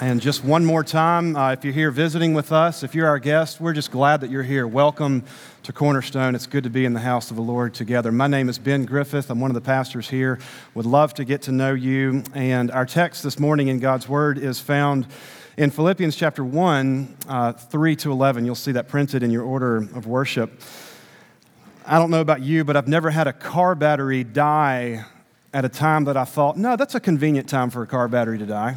And just one more time, uh, if you're here visiting with us, if you're our guest, we're just glad that you're here. Welcome to Cornerstone. It's good to be in the house of the Lord together. My name is Ben Griffith. I'm one of the pastors here. Would love to get to know you. And our text this morning in God's Word is found in Philippians chapter 1, uh, 3 to 11. You'll see that printed in your order of worship. I don't know about you, but I've never had a car battery die at a time that I thought, no, that's a convenient time for a car battery to die.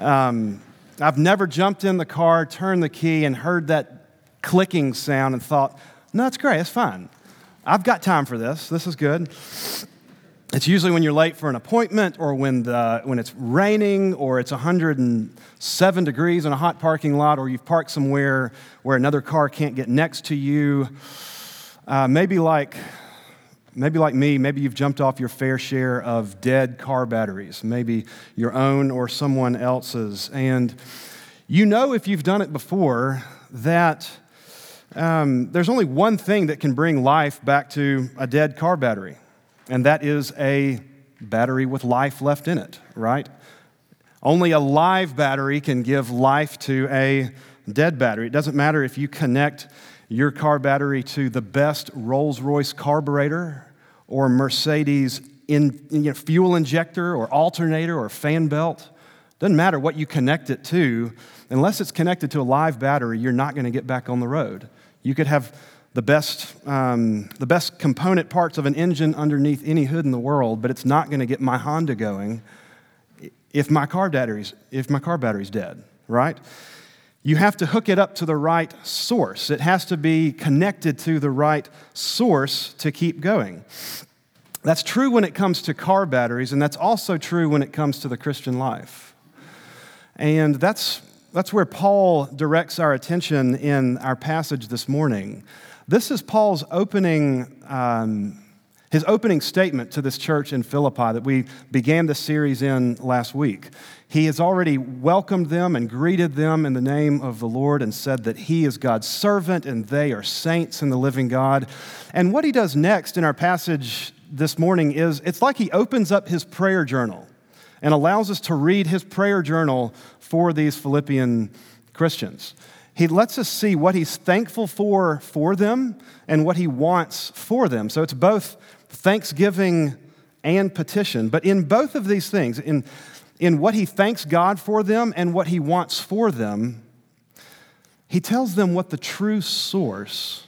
Um, I've never jumped in the car, turned the key, and heard that clicking sound and thought, no, that's great, it's fine. I've got time for this. This is good. It's usually when you're late for an appointment or when, the, when it's raining or it's 107 degrees in a hot parking lot or you've parked somewhere where another car can't get next to you. Uh, maybe like maybe like me, maybe you've jumped off your fair share of dead car batteries, maybe your own or someone else's. And you know, if you've done it before, that um, there's only one thing that can bring life back to a dead car battery, and that is a battery with life left in it, right? Only a live battery can give life to a dead battery. It doesn't matter if you connect your car battery to the best Rolls Royce carburetor or Mercedes in, you know, fuel injector or alternator or fan belt. Doesn't matter what you connect it to, unless it's connected to a live battery, you're not going to get back on the road. You could have the best, um, the best component parts of an engine underneath any hood in the world, but it's not going to get my Honda going if my car battery's, if my car battery's dead, right? You have to hook it up to the right source. It has to be connected to the right source to keep going. That's true when it comes to car batteries, and that's also true when it comes to the Christian life. And that's, that's where Paul directs our attention in our passage this morning. This is Paul's opening, um, his opening statement to this church in Philippi that we began the series in last week. He has already welcomed them and greeted them in the name of the Lord and said that he is God's servant and they are saints in the living God. And what he does next in our passage this morning is it's like he opens up his prayer journal and allows us to read his prayer journal for these Philippian Christians. He lets us see what he's thankful for for them and what he wants for them. So it's both thanksgiving and petition. But in both of these things, in in what he thanks God for them and what he wants for them, he tells them what the true source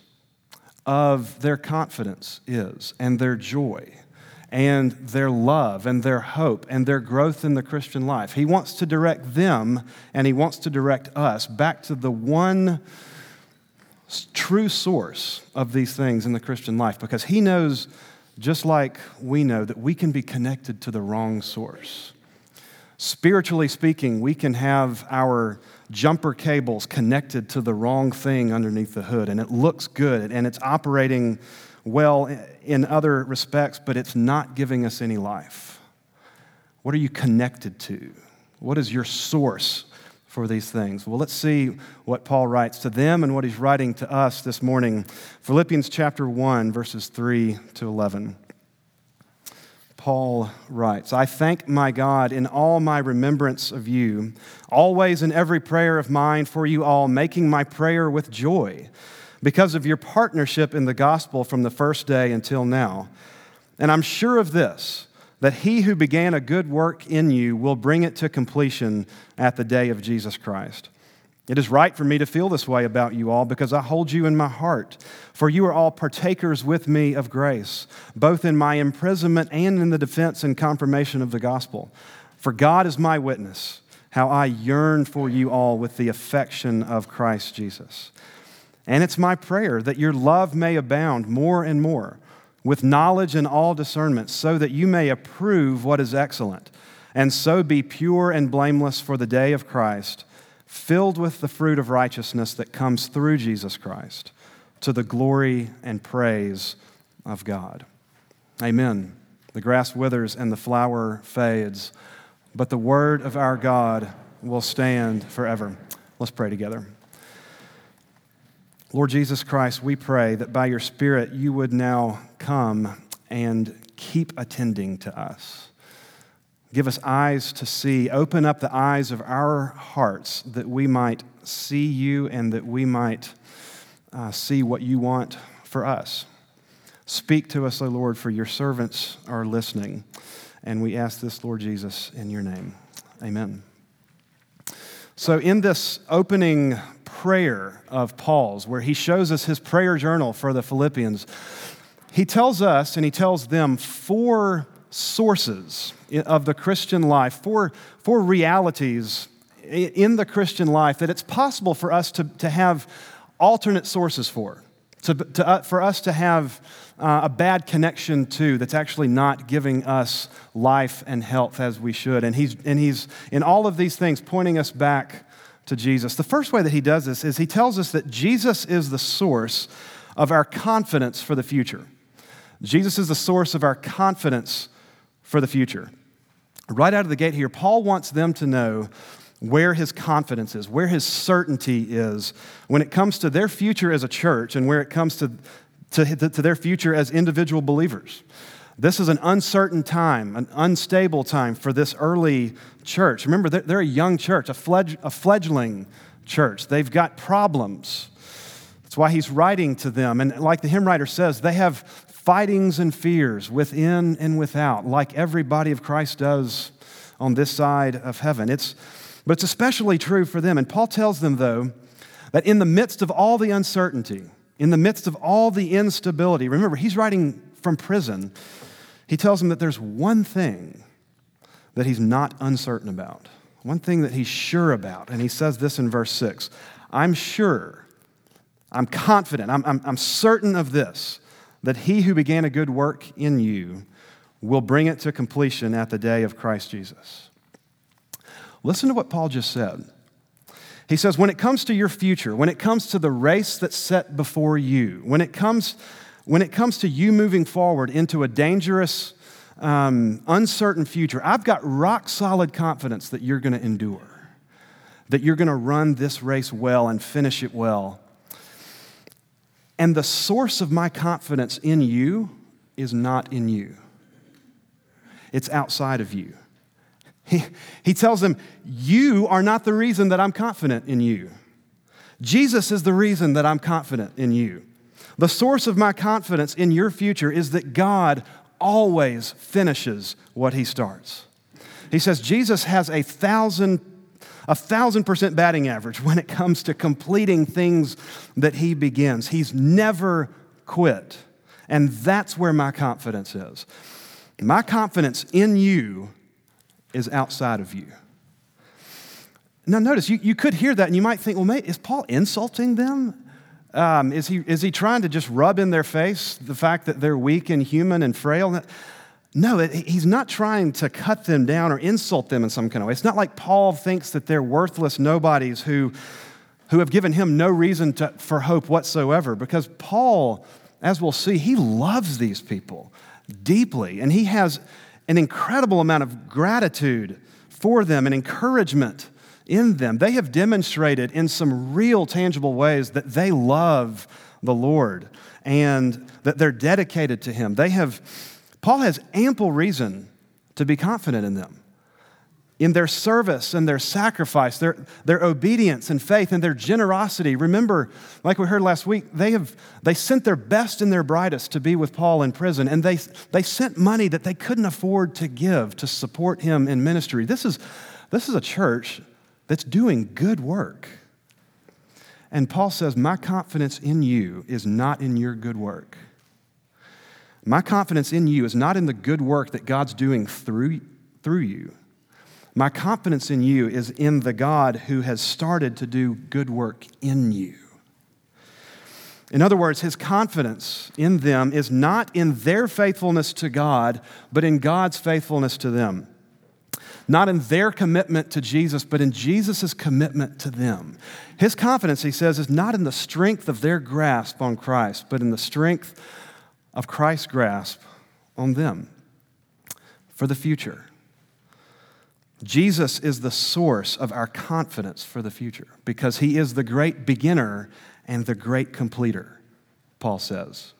of their confidence is and their joy and their love and their hope and their growth in the Christian life. He wants to direct them and he wants to direct us back to the one true source of these things in the Christian life because he knows, just like we know, that we can be connected to the wrong source. Spiritually speaking, we can have our jumper cables connected to the wrong thing underneath the hood, and it looks good and it's operating well in other respects, but it's not giving us any life. What are you connected to? What is your source for these things? Well, let's see what Paul writes to them and what he's writing to us this morning. Philippians chapter 1, verses 3 to 11. Paul writes I thank my God in all my remembrance of you, always in every prayer of mine for you all, making my prayer with joy because of your partnership in the gospel from the first day until now. And I'm sure of this that he who began a good work in you will bring it to completion at the day of Jesus Christ. It is right for me to feel this way about you all because I hold you in my heart. For you are all partakers with me of grace, both in my imprisonment and in the defense and confirmation of the gospel. For God is my witness, how I yearn for you all with the affection of Christ Jesus. And it's my prayer that your love may abound more and more with knowledge and all discernment, so that you may approve what is excellent, and so be pure and blameless for the day of Christ filled with the fruit of righteousness that comes through Jesus Christ, to the glory and praise of God. Amen. The grass withers and the flower fades, but the word of our God will stand forever. Let's pray together. Lord Jesus Christ, we pray that by your Spirit you would now come and keep attending to us. Give us eyes to see. Open up the eyes of our hearts that we might see you and that we might uh, see what you want for us. Speak to us, O Lord, for your servants are listening. And we ask this, Lord Jesus, in your name. Amen. So, in this opening prayer of Paul's, where he shows us his prayer journal for the Philippians, he tells us and he tells them four sources of the Christian life, four, four realities in the Christian life that it's possible for us to, to have alternate sources for, to, to uh, for us to have uh, a bad connection to that's actually not giving us life and health as we should. And he's, and he's in all of these things pointing us back to Jesus. The first way that he does this is he tells us that Jesus is the source of our confidence for the future. Jesus is the source of our confidence for the future. Right out of the gate here, Paul wants them to know where his confidence is, where his certainty is when it comes to their future as a church and where it comes to, to, to their future as individual believers. This is an uncertain time, an unstable time for this early church. Remember, they're, a young church, a, fledg, a fledgling church. They've got problems. That's why he's writing to them. And like the hymn writer says, they have fightings and fears within and without, like every body of Christ does on this side of heaven. It's, but it's especially true for them. And Paul tells them, though, that in the midst of all the uncertainty, in the midst of all the instability, remember, he's writing from prison. He tells them that there's one thing that he's not uncertain about, one thing that he's sure about. And he says this in verse 6 I'm sure, I'm confident, I'm, I'm, I'm certain of this that he who began a good work in you will bring it to completion at the day of Christ Jesus. Listen to what Paul just said. He says, when it comes to your future, when it comes to the race that's set before you, when it comes, when it comes to you moving forward into a dangerous, um, uncertain future, I've got rock solid confidence that you're going to endure, that you're going to run this race well and finish it well. And the source of my confidence in you is not in you, it's outside of you. He, he tells them, You are not the reason that I'm confident in you. Jesus is the reason that I'm confident in you. The source of my confidence in your future is that God always finishes what he starts. He says Jesus has a thousand a thousand percent batting average when it comes to completing things that he begins. He's never quit. And that's where my confidence is. My confidence in you is outside of you. Now, notice, you, you could hear that and you might think, well, mate, is Paul insulting them? Um, is, he, is he trying to just rub in their face the fact that they're weak and human and frail? No, he's not trying to cut them down or insult them in some kind of way. It's not like Paul thinks that they're worthless nobodies who, who have given him no reason to, for hope whatsoever, because Paul, as we'll see, he loves these people deeply, and he has an incredible amount of gratitude for them and encouragement in them. They have demonstrated in some real tangible ways that they love the Lord and that they're dedicated to Him. They have Paul has ample reason to be confident in them. In their service and their sacrifice, their, their obedience and faith and their generosity. Remember, like we heard last week, they, have, they sent their best and their brightest to be with Paul in prison, and they, they sent money that they couldn't afford to give to support him in ministry. This is, this is a church that's doing good work. And Paul says, My confidence in you is not in your good work. My confidence in you is not in the good work that God's doing through, through you. My confidence in you is in the God who has started to do good work in you. In other words, his confidence in them is not in their faithfulness to God, but in God's faithfulness to them. Not in their commitment to Jesus, but in Jesus' commitment to them. His confidence, he says, is not in the strength of their grasp on Christ, but in the strength of Christ's grasp on them for the future. Jesus is the source of our confidence for the future because he is the great beginner and the great completer, Paul says,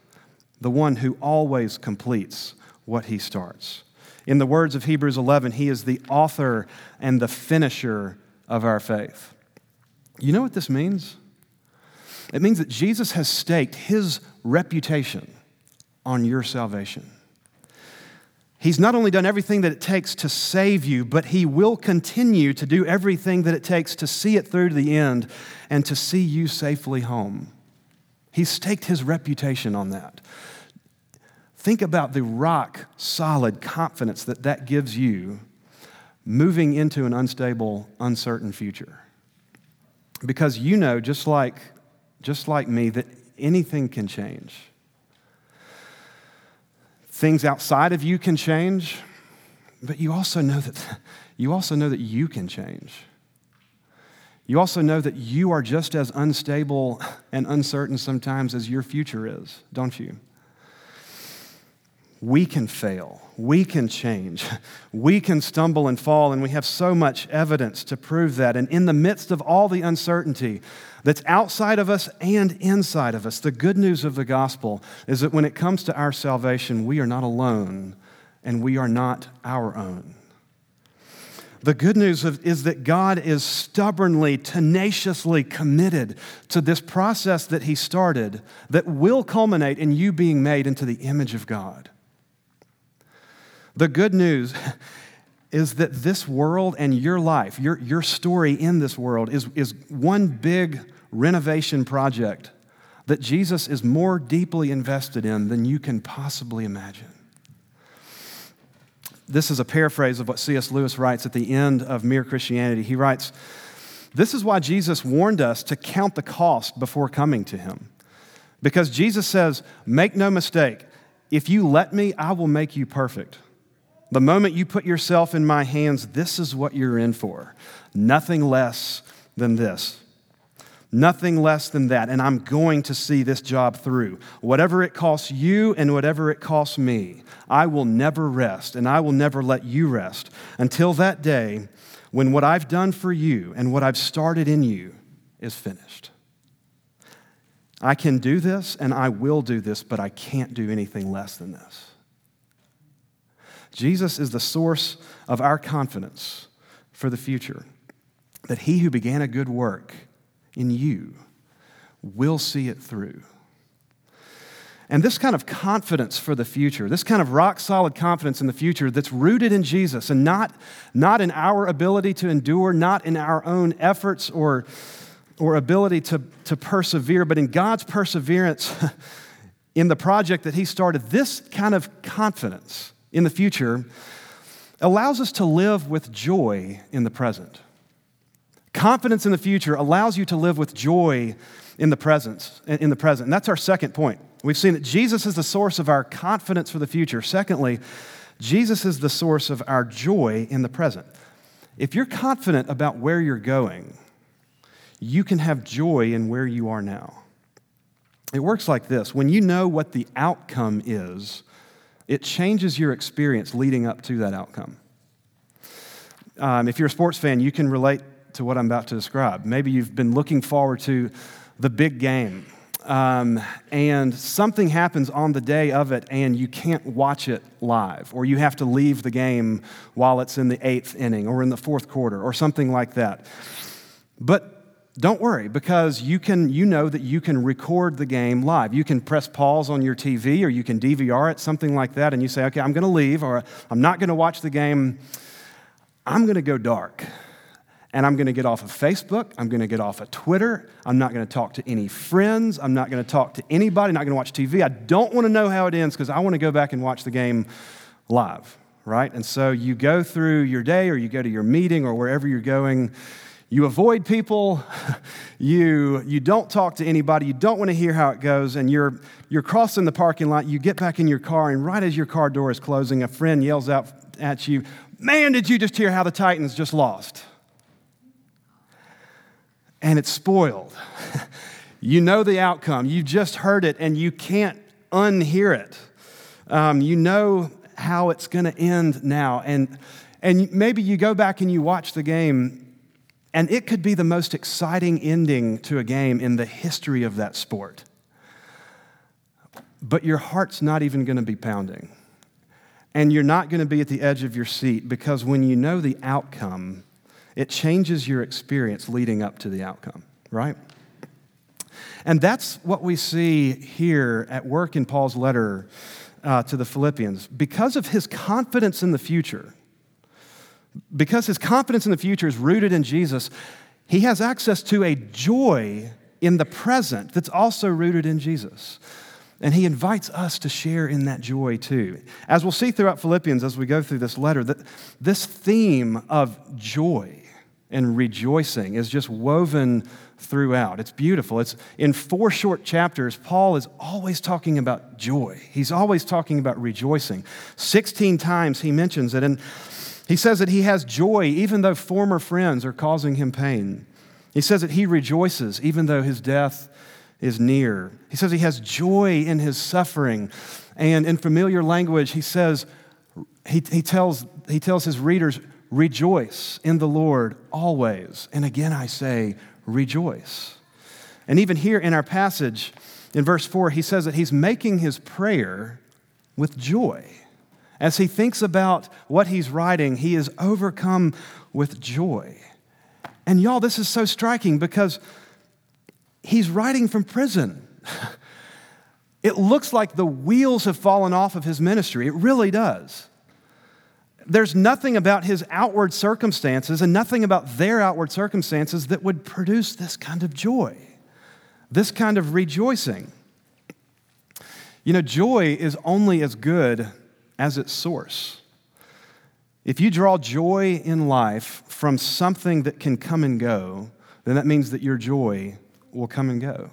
the one who always completes what he starts. In the words of Hebrews 11, He is the author and the finisher of our faith. You know what this means? It means that Jesus has staked His reputation on your salvation. He's not only done everything that it takes to save you, but He will continue to do everything that it takes to see it through to the end and to see you safely home. He staked His reputation on that. Think about the rock solid confidence that that gives you moving into an unstable, uncertain future. Because you know, just like, just like me, that anything can change. Things outside of you can change, but you also know that you also know that you can change. You also know that you are just as unstable and uncertain sometimes as your future is, don't you? We can fail. We can change. We can stumble and fall, and we have so much evidence to prove that. And in the midst of all the uncertainty, that's outside of us and inside of us. The good news of the gospel is that when it comes to our salvation, we are not alone and we are not our own. The good news of, is that God is stubbornly, tenaciously committed to this process that He started that will culminate in you being made into the image of God. The good news is that this world and your life, your, your story in this world, is, is one big renovation project that Jesus is more deeply invested in than you can possibly imagine. This is a paraphrase of what C.S. Lewis writes at the end of Mere Christianity. He writes, This is why Jesus warned us to count the cost before coming to him. Because Jesus says, Make no mistake, if you let me, I will make you perfect. The moment you put yourself in my hands, this is what you're in for. Nothing less than this. Nothing less than that. And I'm going to see this job through. Whatever it costs you and whatever it costs me, I will never rest and I will never let you rest until that day when what I've done for you and what I've started in you is finished. I can do this and I will do this, but I can't do anything less than this. Jesus is the source of our confidence for the future, that he who began a good work in you will see it through. And this kind of confidence for the future, this kind of rock solid confidence in the future that's rooted in Jesus and not, not in our ability to endure, not in our own efforts or, or ability to, to persevere, but in God's perseverance in the project that He started, this kind of confidence in the future allows us to live with joy in the present. Confidence in the future allows you to live with joy in the present. In the present. And that's our second point. We've seen that Jesus is the source of our confidence for the future. Secondly, Jesus is the source of our joy in the present. If you're confident about where you're going, you can have joy in where you are now. It works like this when you know what the outcome is, it changes your experience leading up to that outcome. Um, if you're a sports fan, you can relate to what I'm about to describe. Maybe you've been looking forward to the big game, um, and something happens on the day of it, and you can't watch it live, or you have to leave the game while it's in the eighth inning or in the fourth quarter, or something like that. But don't worry because you can you know that you can record the game live you can press pause on your tv or you can dvr it something like that and you say okay i'm going to leave or i'm not going to watch the game i'm going to go dark and I'm going to get off of Facebook. I'm going to get off of Twitter. I'm not going to talk to any friends. I'm not going to talk to anybody. Not going to watch TV. I don't want to know how it ends because I want to go back and watch the game live, right? And so you go through your day or you go to your meeting or wherever you're going. You avoid people. you, you don't talk to anybody. You don't want to hear how it goes. And you're, you're crossing the parking lot. You get back in your car, and right as your car door is closing, a friend yells out at you, Man, did you just hear how the Titans just lost? and it's spoiled. you know the outcome. You just heard it and you can't unhear it. Um, you know how it's going to end now. And, and maybe you go back and you watch the game, and it could be the most exciting ending to a game in the history of that sport. But your heart's not even going to be pounding. and you're not going to be at the edge of your seat because when you know the outcome, it changes your experience leading up to the outcome, right? And that's what we see here at work in Paul's letter uh, to the Philippians. Because of his confidence in the future, because his confidence in the future is rooted in Jesus, he has access to a joy in the present that's also rooted in Jesus. And he invites us to share in that joy too. As we'll see throughout Philippians as we go through this letter, that this theme of joy and rejoicing is just woven throughout. It's beautiful. It's in four short chapters, Paul is always talking about joy. He's always talking about rejoicing. 16 times he mentions it and he says that he has joy even though former friends are causing him pain. He says that he rejoices even though his death is near. He says he has joy in his suffering. And in familiar language, he says, he, he, tells, he tells his readers, rejoice in the Lord always. And again, I say, rejoice. And even here in our passage, in verse 4, he says that he's making his prayer with joy. As he thinks about what he's writing, he is overcome with joy. And y'all, this is so striking because he's writing from prison. It looks like the wheels have fallen off of his ministry. It really does. There's nothing about his outward circumstances and nothing about their outward circumstances that would produce this kind of joy, this kind of rejoicing. You know, joy is only as good as its source. If you draw joy in life from something that can come and go, then that means that your joy will come and go.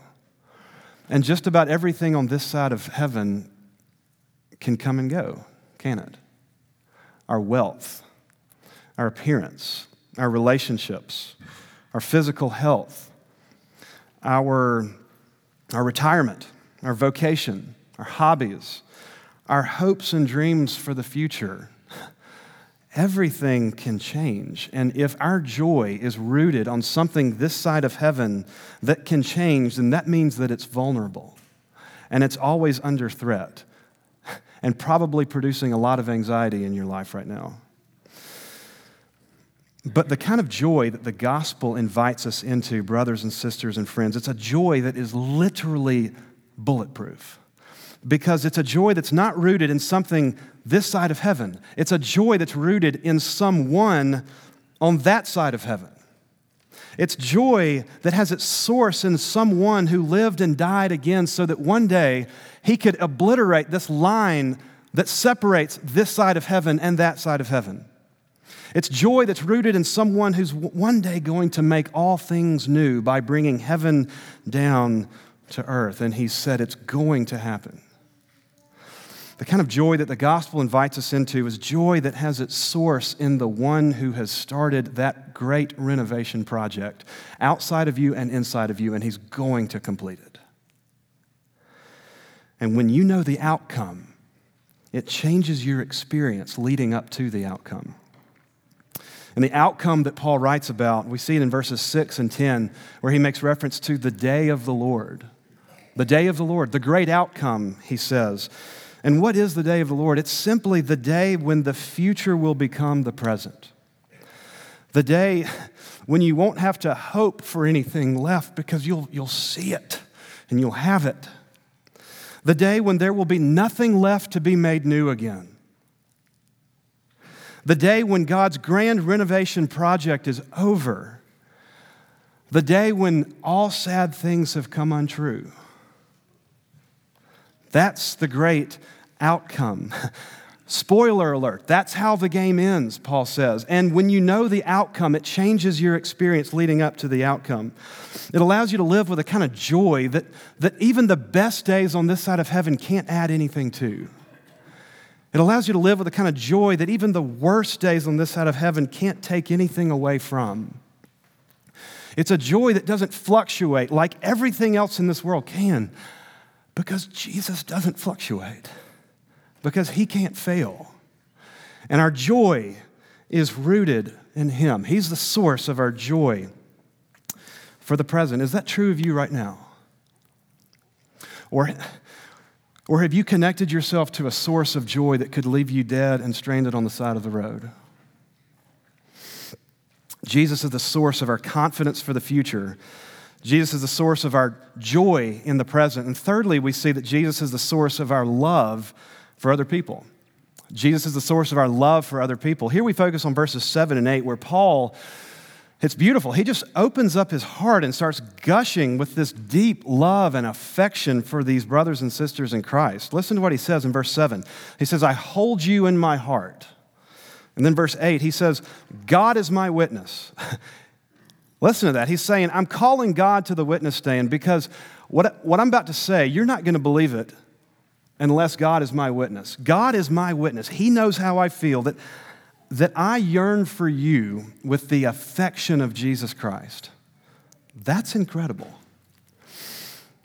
And just about everything on this side of heaven can come and go, can it? Our wealth, our appearance, our relationships, our physical health, our, our retirement, our vocation, our hobbies, our hopes and dreams for the future everything can change. And if our joy is rooted on something this side of heaven that can change, then that means that it's vulnerable and it's always under threat and probably producing a lot of anxiety in your life right now. But the kind of joy that the gospel invites us into, brothers and sisters and friends, it's a joy that is literally bulletproof because it's a joy that's not rooted in something this side of heaven. It's a joy that's rooted in someone on that side of heaven. It's joy that has its source in someone who lived and died again so that one day he could obliterate this line that separates this side of heaven and that side of heaven. It's joy that's rooted in someone who's one day going to make all things new by bringing heaven down to earth. And he said it's going to happen. The kind of joy that the gospel invites us into is joy that has its source in the one who has started that great renovation project outside of you and inside of you, and he's going to complete it. And when you know the outcome, it changes your experience leading up to the outcome. And the outcome that Paul writes about, we see it in verses 6 and 10, where he makes reference to the day of the Lord. The day of the Lord, the great outcome, he says. And what is the day of the Lord? It's simply the day when the future will become the present. The day when you won't have to hope for anything left because you'll, you'll see it and you'll have it. The day when there will be nothing left to be made new again. The day when God's grand renovation project is over. The day when all sad things have come untrue. That's the great outcome. Spoiler alert, that's how the game ends, Paul says. And when you know the outcome, it changes your experience leading up to the outcome. It allows you to live with a kind of joy that, that even the best days on this side of heaven can't add anything to. It allows you to live with a kind of joy that even the worst days on this side of heaven can't take anything away from. It's a joy that doesn't fluctuate like everything else in this world can. Because Jesus doesn't fluctuate, because he can't fail. And our joy is rooted in him. He's the source of our joy for the present. Is that true of you right now? Or, Or have you connected yourself to a source of joy that could leave you dead and stranded on the side of the road? Jesus is the source of our confidence for the future. Jesus is the source of our joy in the present. And thirdly, we see that Jesus is the source of our love for other people. Jesus is the source of our love for other people. Here we focus on verses 7 and 8, where Paul, it's beautiful. He just opens up his heart and starts gushing with this deep love and affection for these brothers and sisters in Christ. Listen to what he says in verse 7. He says, I hold you in my heart. And then verse 8, he says, God is my witness. Listen to that. He's saying, I'm calling God to the witness stand because what, what I'm about to say, you're not going to believe it unless God is my witness. God is my witness. He knows how I feel, that, that I yearn for you with the affection of Jesus Christ. That's incredible.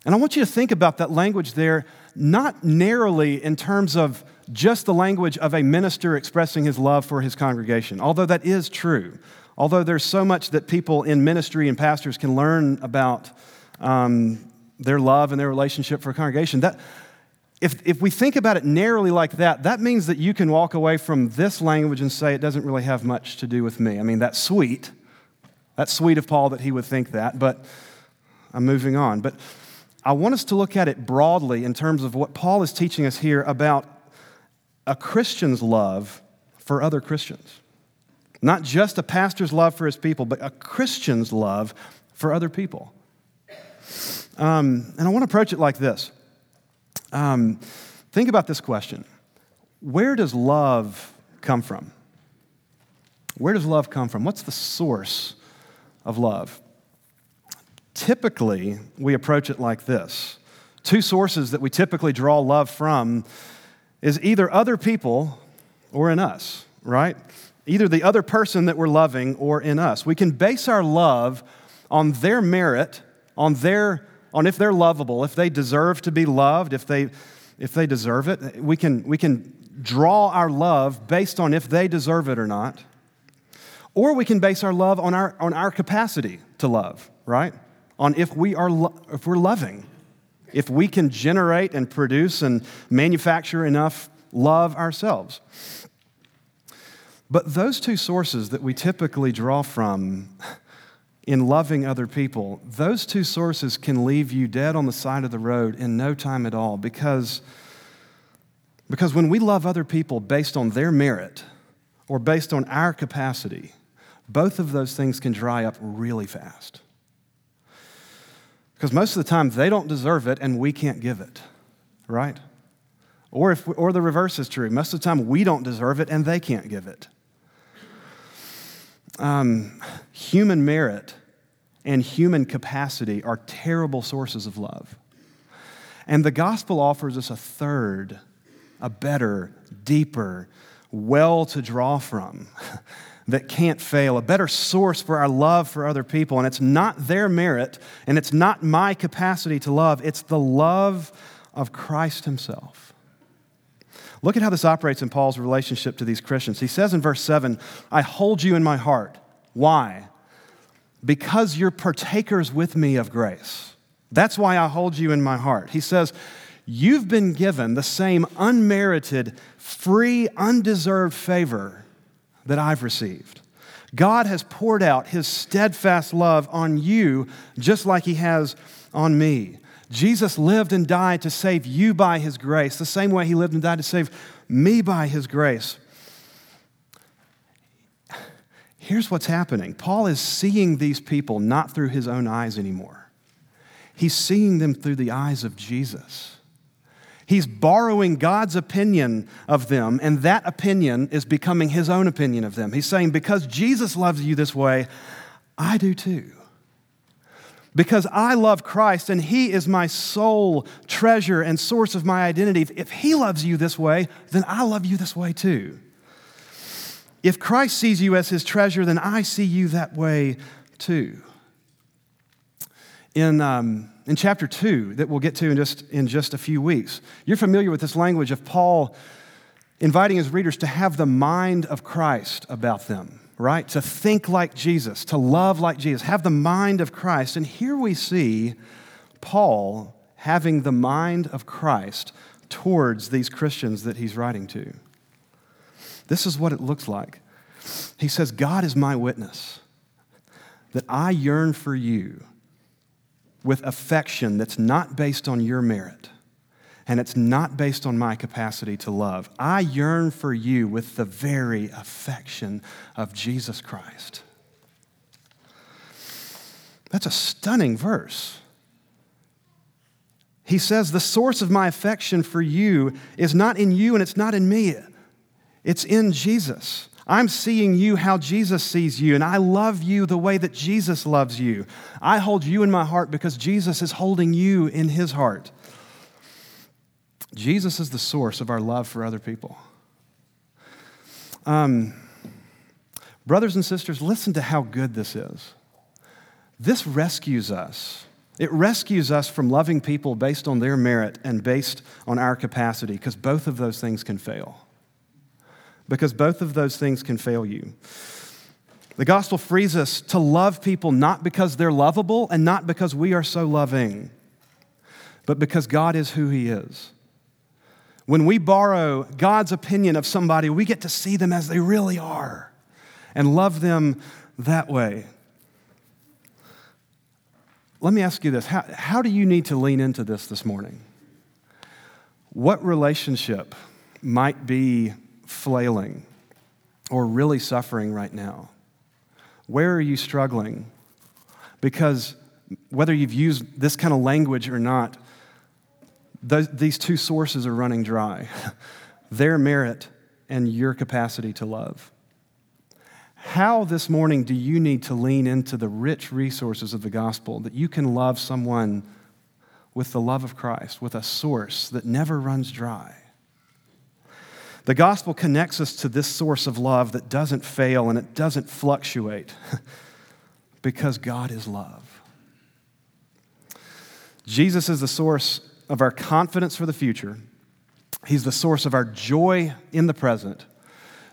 And I want you to think about that language there, not narrowly in terms of just the language of a minister expressing his love for his congregation, although that is true. Although there's so much that people in ministry and pastors can learn about um, their love and their relationship for a congregation, that, if, if we think about it narrowly like that, that means that you can walk away from this language and say it doesn't really have much to do with me. I mean, that's sweet. That's sweet of Paul that he would think that, but I'm moving on. But I want us to look at it broadly in terms of what Paul is teaching us here about a Christian's love for other Christians. Not just a pastor's love for his people, but a Christian's love for other people. Um, and I want to approach it like this um, think about this question Where does love come from? Where does love come from? What's the source of love? Typically, we approach it like this two sources that we typically draw love from is either other people or in us, right? Either the other person that we're loving or in us. We can base our love on their merit, on their on if they're lovable, if they deserve to be loved, if they if they deserve it. We can we can draw our love based on if they deserve it or not. Or we can base our love on our on our capacity to love, right? On if we are lo- if we're loving if we can generate and produce and manufacture enough love ourselves. But those two sources that we typically draw from in loving other people, those two sources can leave you dead on the side of the road in no time at all because, because when we love other people based on their merit or based on our capacity, both of those things can dry up really fast. Because most of the time they don't deserve it and we can't give it, right? Or, if, or the reverse is true. Most of the time we don't deserve it and they can't give it. Um, human merit and human capacity are terrible sources of love. And the gospel offers us a third, a better, deeper well to draw from that can't fail, a better source for our love for other people. And it's not their merit and it's not my capacity to love, it's the love of Christ Himself. Look at how this operates in Paul's relationship to these Christians. He says in verse 7, I hold you in my heart. Why? Because you're partakers with me of grace. That's why I hold you in my heart. He says, You've been given the same unmerited, free, undeserved favor that I've received. God has poured out his steadfast love on you just like he has on me. Jesus lived and died to save you by his grace, the same way he lived and died to save me by his grace. Here's what's happening Paul is seeing these people not through his own eyes anymore, he's seeing them through the eyes of Jesus. He's borrowing God's opinion of them, and that opinion is becoming his own opinion of them. He's saying, Because Jesus loves you this way, I do too. Because I love Christ and He is my sole treasure and source of my identity. If He loves you this way, then I love you this way too. If Christ sees you as His treasure, then I see you that way too. In um, in chapter 2 that we'll get to in just, in just a few weeks. You're familiar with this language of Paul inviting his readers to have the mind of Christ about them, right? To think like Jesus, to love like Jesus, have the mind of Christ. And here we see Paul having the mind of Christ towards these Christians that he's writing to. This is what it looks like. He says, God is my witness that I yearn for you with affection that's not based on your merit and it's not based on my capacity to love. I yearn for you with the very affection of Jesus Christ. That's a stunning verse. He says, The source of my affection for you is not in you and it's not in me, it's in Jesus. I'm seeing you how Jesus sees you, and I love you the way that Jesus loves you. I hold you in my heart because Jesus is holding you in his heart. Jesus is the source of our love for other people. Um, brothers and sisters, listen to how good this is. This rescues us. It rescues us from loving people based on their merit and based on our capacity, because both of those things can fail because both of those things can fail you. The gospel frees us to love people not because they're lovable and not because we are so loving, but because God is who He is. When we borrow God's opinion of somebody, we get to see them as they really are and love them that way. Let me ask you this how, how do you need to lean into this this morning? What relationship might be flailing or really suffering right now? Where are you struggling? Because whether you've used this kind of language or not, those, these two sources are running dry their merit and your capacity to love. How this morning do you need to lean into the rich resources of the gospel that you can love someone with the love of Christ, with a source that never runs dry? The gospel connects us to this source of love that doesn't fail and it doesn't fluctuate because God is love. Jesus is the source of our confidence for the future. He's the source of our joy in the present.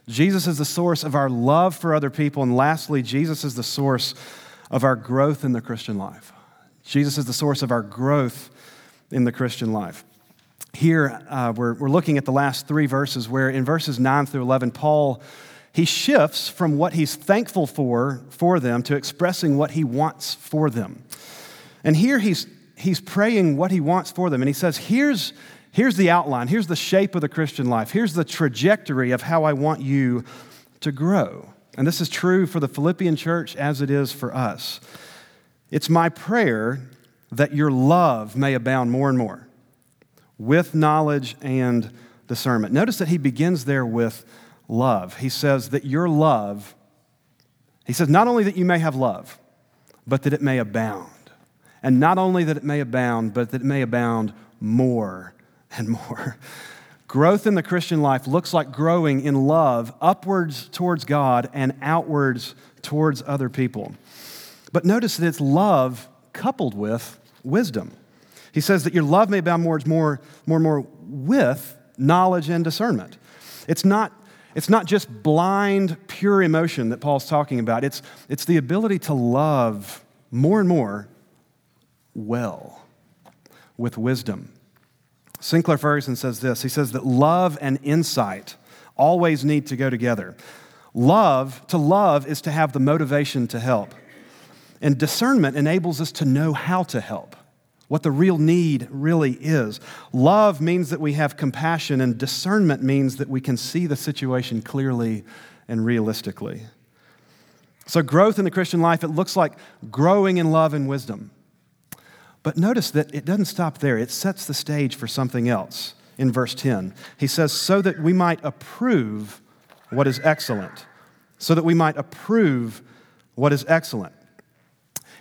Jesus is the source of our love for other people. And lastly, Jesus is the source of our growth in the Christian life. Jesus is the source of our growth in the Christian life here uh, we're, we're looking at the last three verses where in verses 9 through 11 paul he shifts from what he's thankful for for them to expressing what he wants for them and here he's he's praying what he wants for them and he says here's here's the outline here's the shape of the christian life here's the trajectory of how i want you to grow and this is true for the philippian church as it is for us it's my prayer that your love may abound more and more with knowledge and discernment. Notice that he begins there with love. He says that your love, he says, not only that you may have love, but that it may abound. And not only that it may abound, but that it may abound more and more. Growth in the Christian life looks like growing in love upwards towards God and outwards towards other people. But notice that it's love coupled with wisdom. He says that your love may abound more, more, more and more with knowledge and discernment. It's not, it's not just blind, pure emotion that Paul's talking about, it's, it's the ability to love more and more well with wisdom. Sinclair Ferguson says this he says that love and insight always need to go together. Love, to love, is to have the motivation to help. And discernment enables us to know how to help what the real need really is. Love means that we have compassion, and discernment means that we can see the situation clearly and realistically. So, growth in the Christian life, it looks like growing in love and wisdom. But notice that it doesn't stop there, it sets the stage for something else in verse 10. He says, So that we might approve what is excellent. So that we might approve what is excellent.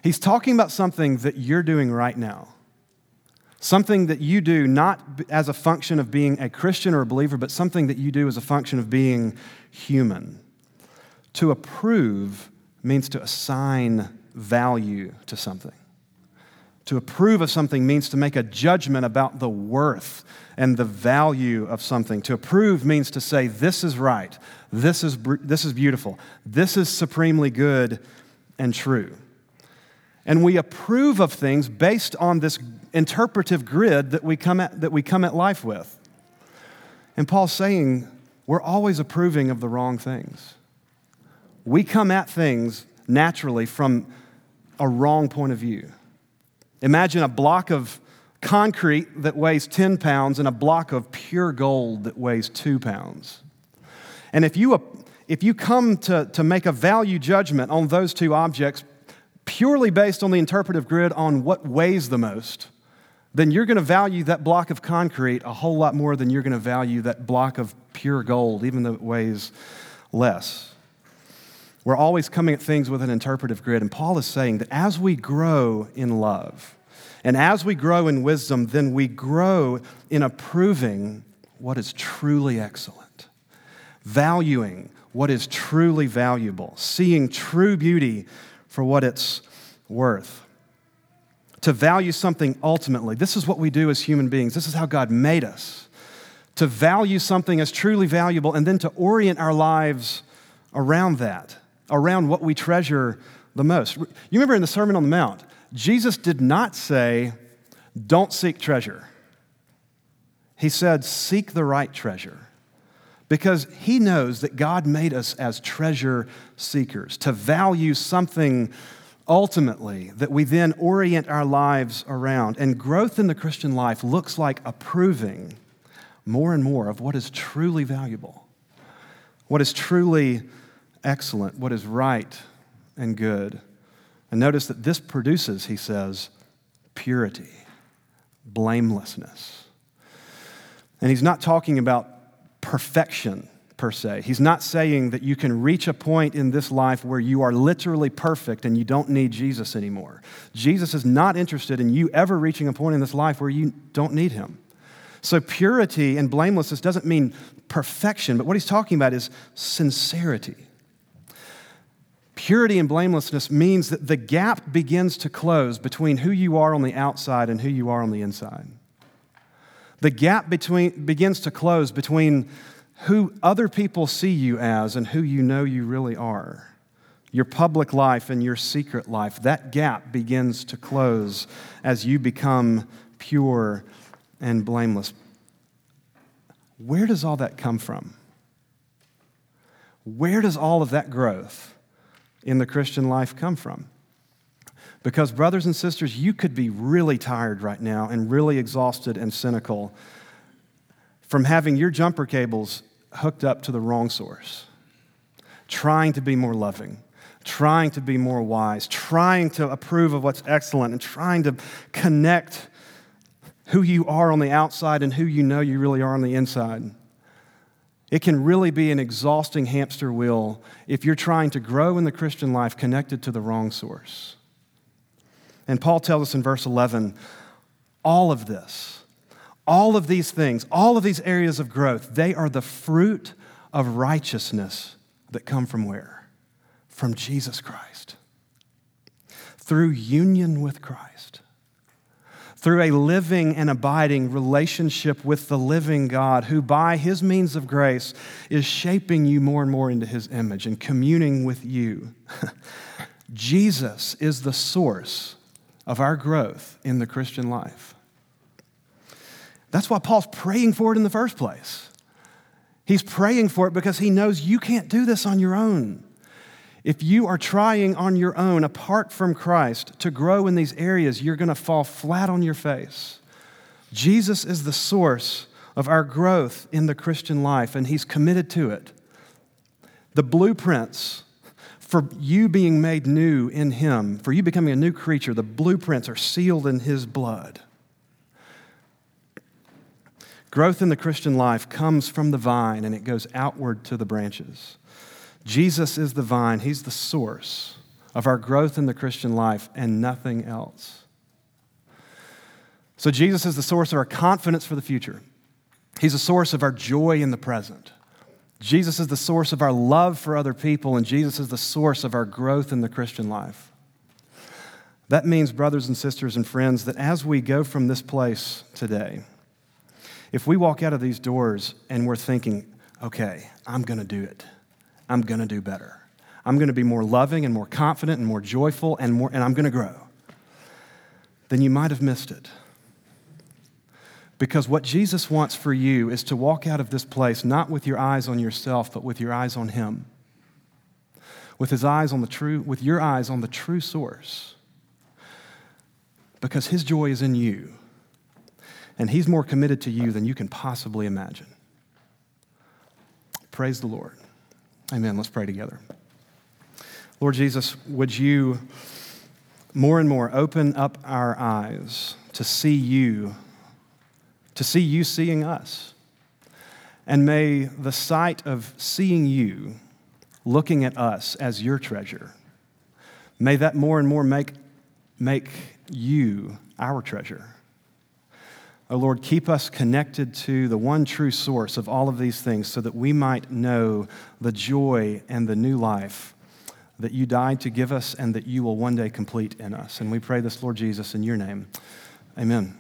He's talking about something that you're doing right now. Something that you do not as a function of being a Christian or a believer, but something that you do as a function of being human. To approve means to assign value to something. To approve of something means to make a judgment about the worth and the value of something. To approve means to say, this is right, this is, this is beautiful, this is supremely good and true. And we approve of things based on this interpretive grid that we come at, that we come at life with. And Paul's saying we're always approving of the wrong things. We come at things naturally from a wrong point of view. Imagine a block of concrete that weighs 10 pounds and a block of pure gold that weighs two pounds. And if you, uh, if you come to, to make a value judgment on those two objects purely based on the interpretive grid on what weighs the most, then you're going to value that block of concrete a whole lot more than you're going to value that block of pure gold, even though it weighs less. We're always coming at things with an interpretive grid. And Paul is saying that as we grow in love and as we grow in wisdom, then we grow in approving what is truly excellent, valuing what is truly valuable, seeing true beauty for what it's worth to value something ultimately. This is what we do as human beings. This is how God made us. To value something as truly valuable and then to orient our lives around that, around what we treasure the most. You remember in the Sermon on the Mount, Jesus did not say, don't seek treasure. He said, seek the right treasure. Because he knows that God made us as treasure seekers, to value something ultimately that we then orient our lives around. And growth in the Christian life looks like approving more and more of what is truly valuable, what is truly excellent, what is right and good. And notice that this produces, he says, purity, blamelessness. And he's not talking about perfection per se. He's not saying that you can reach a point in this life where you are literally perfect and you don't need Jesus anymore. Jesus is not interested in you ever reaching a point in this life where you don't need him. So, purity and blamelessness doesn't mean perfection, but what he's talking about is sincerity. Purity and blamelessness means that the gap begins to close between who you are on the outside and who you are on the inside. The gap between, begins to close between who other people see you as and who you know you really are. Your public life and your secret life, that gap begins to close as you become pure and blameless. Where does all that come from? Where does all of that growth in the Christian life come from? Because, brothers and sisters, you could be really tired right now and really exhausted and cynical from having your jumper cables hooked up to the wrong source, trying to be more loving, trying to be more wise, trying to approve of what's excellent, and trying to connect who you are on the outside and who you know you really are on the inside. It can really be an exhausting hamster wheel if you're trying to grow in the Christian life connected to the wrong source. And Paul tells us in verse 11 all of this all of these things, all of these areas of growth, they are the fruit of righteousness that come from where? From Jesus Christ. Through union with Christ. Through a living and abiding relationship with the living God, who by his means of grace is shaping you more and more into his image and communing with you. Jesus is the source of our growth in the Christian life. That's why Paul's praying for it in the first place. He's praying for it because he knows you can't do this on your own. If you are trying on your own, apart from Christ, to grow in these areas, you're going to fall flat on your face. Jesus is the source of our growth in the Christian life, and He's committed to it. The blueprints for you being made new in Him, for you becoming a new creature, the blueprints are sealed in His blood. Growth in the Christian life comes from the vine and it goes outward to the branches. Jesus is the vine, He's the source of our growth in the Christian life and nothing else. So, Jesus is the source of our confidence for the future. He's the source of our joy in the present. Jesus is the source of our love for other people, and Jesus is the source of our growth in the Christian life. That means, brothers and sisters and friends, that as we go from this place today, if we walk out of these doors and we're thinking, okay, I'm going to do it, I'm going to do better, I'm going to be more loving and more confident and more joyful and, more, and I'm going to grow, then you might have missed it. Because what Jesus wants for you is to walk out of this place not with your eyes on yourself, but with your eyes on Him. With his eyes on the true, with your eyes on the true source. Because his joy is in you. And he's more committed to you than you can possibly imagine. Praise the Lord. Amen. Let's pray together. Lord Jesus, would you more and more open up our eyes to see you to see you seeing us. And may the sight of seeing you looking at us as your treasure, may that more and more make, make you our treasure. Oh Lord, keep us connected to the one true source of all of these things so that we might know the joy and the new life that you died to give us and that you will one day complete in us. And we pray this, Lord Jesus, in your name. Amen.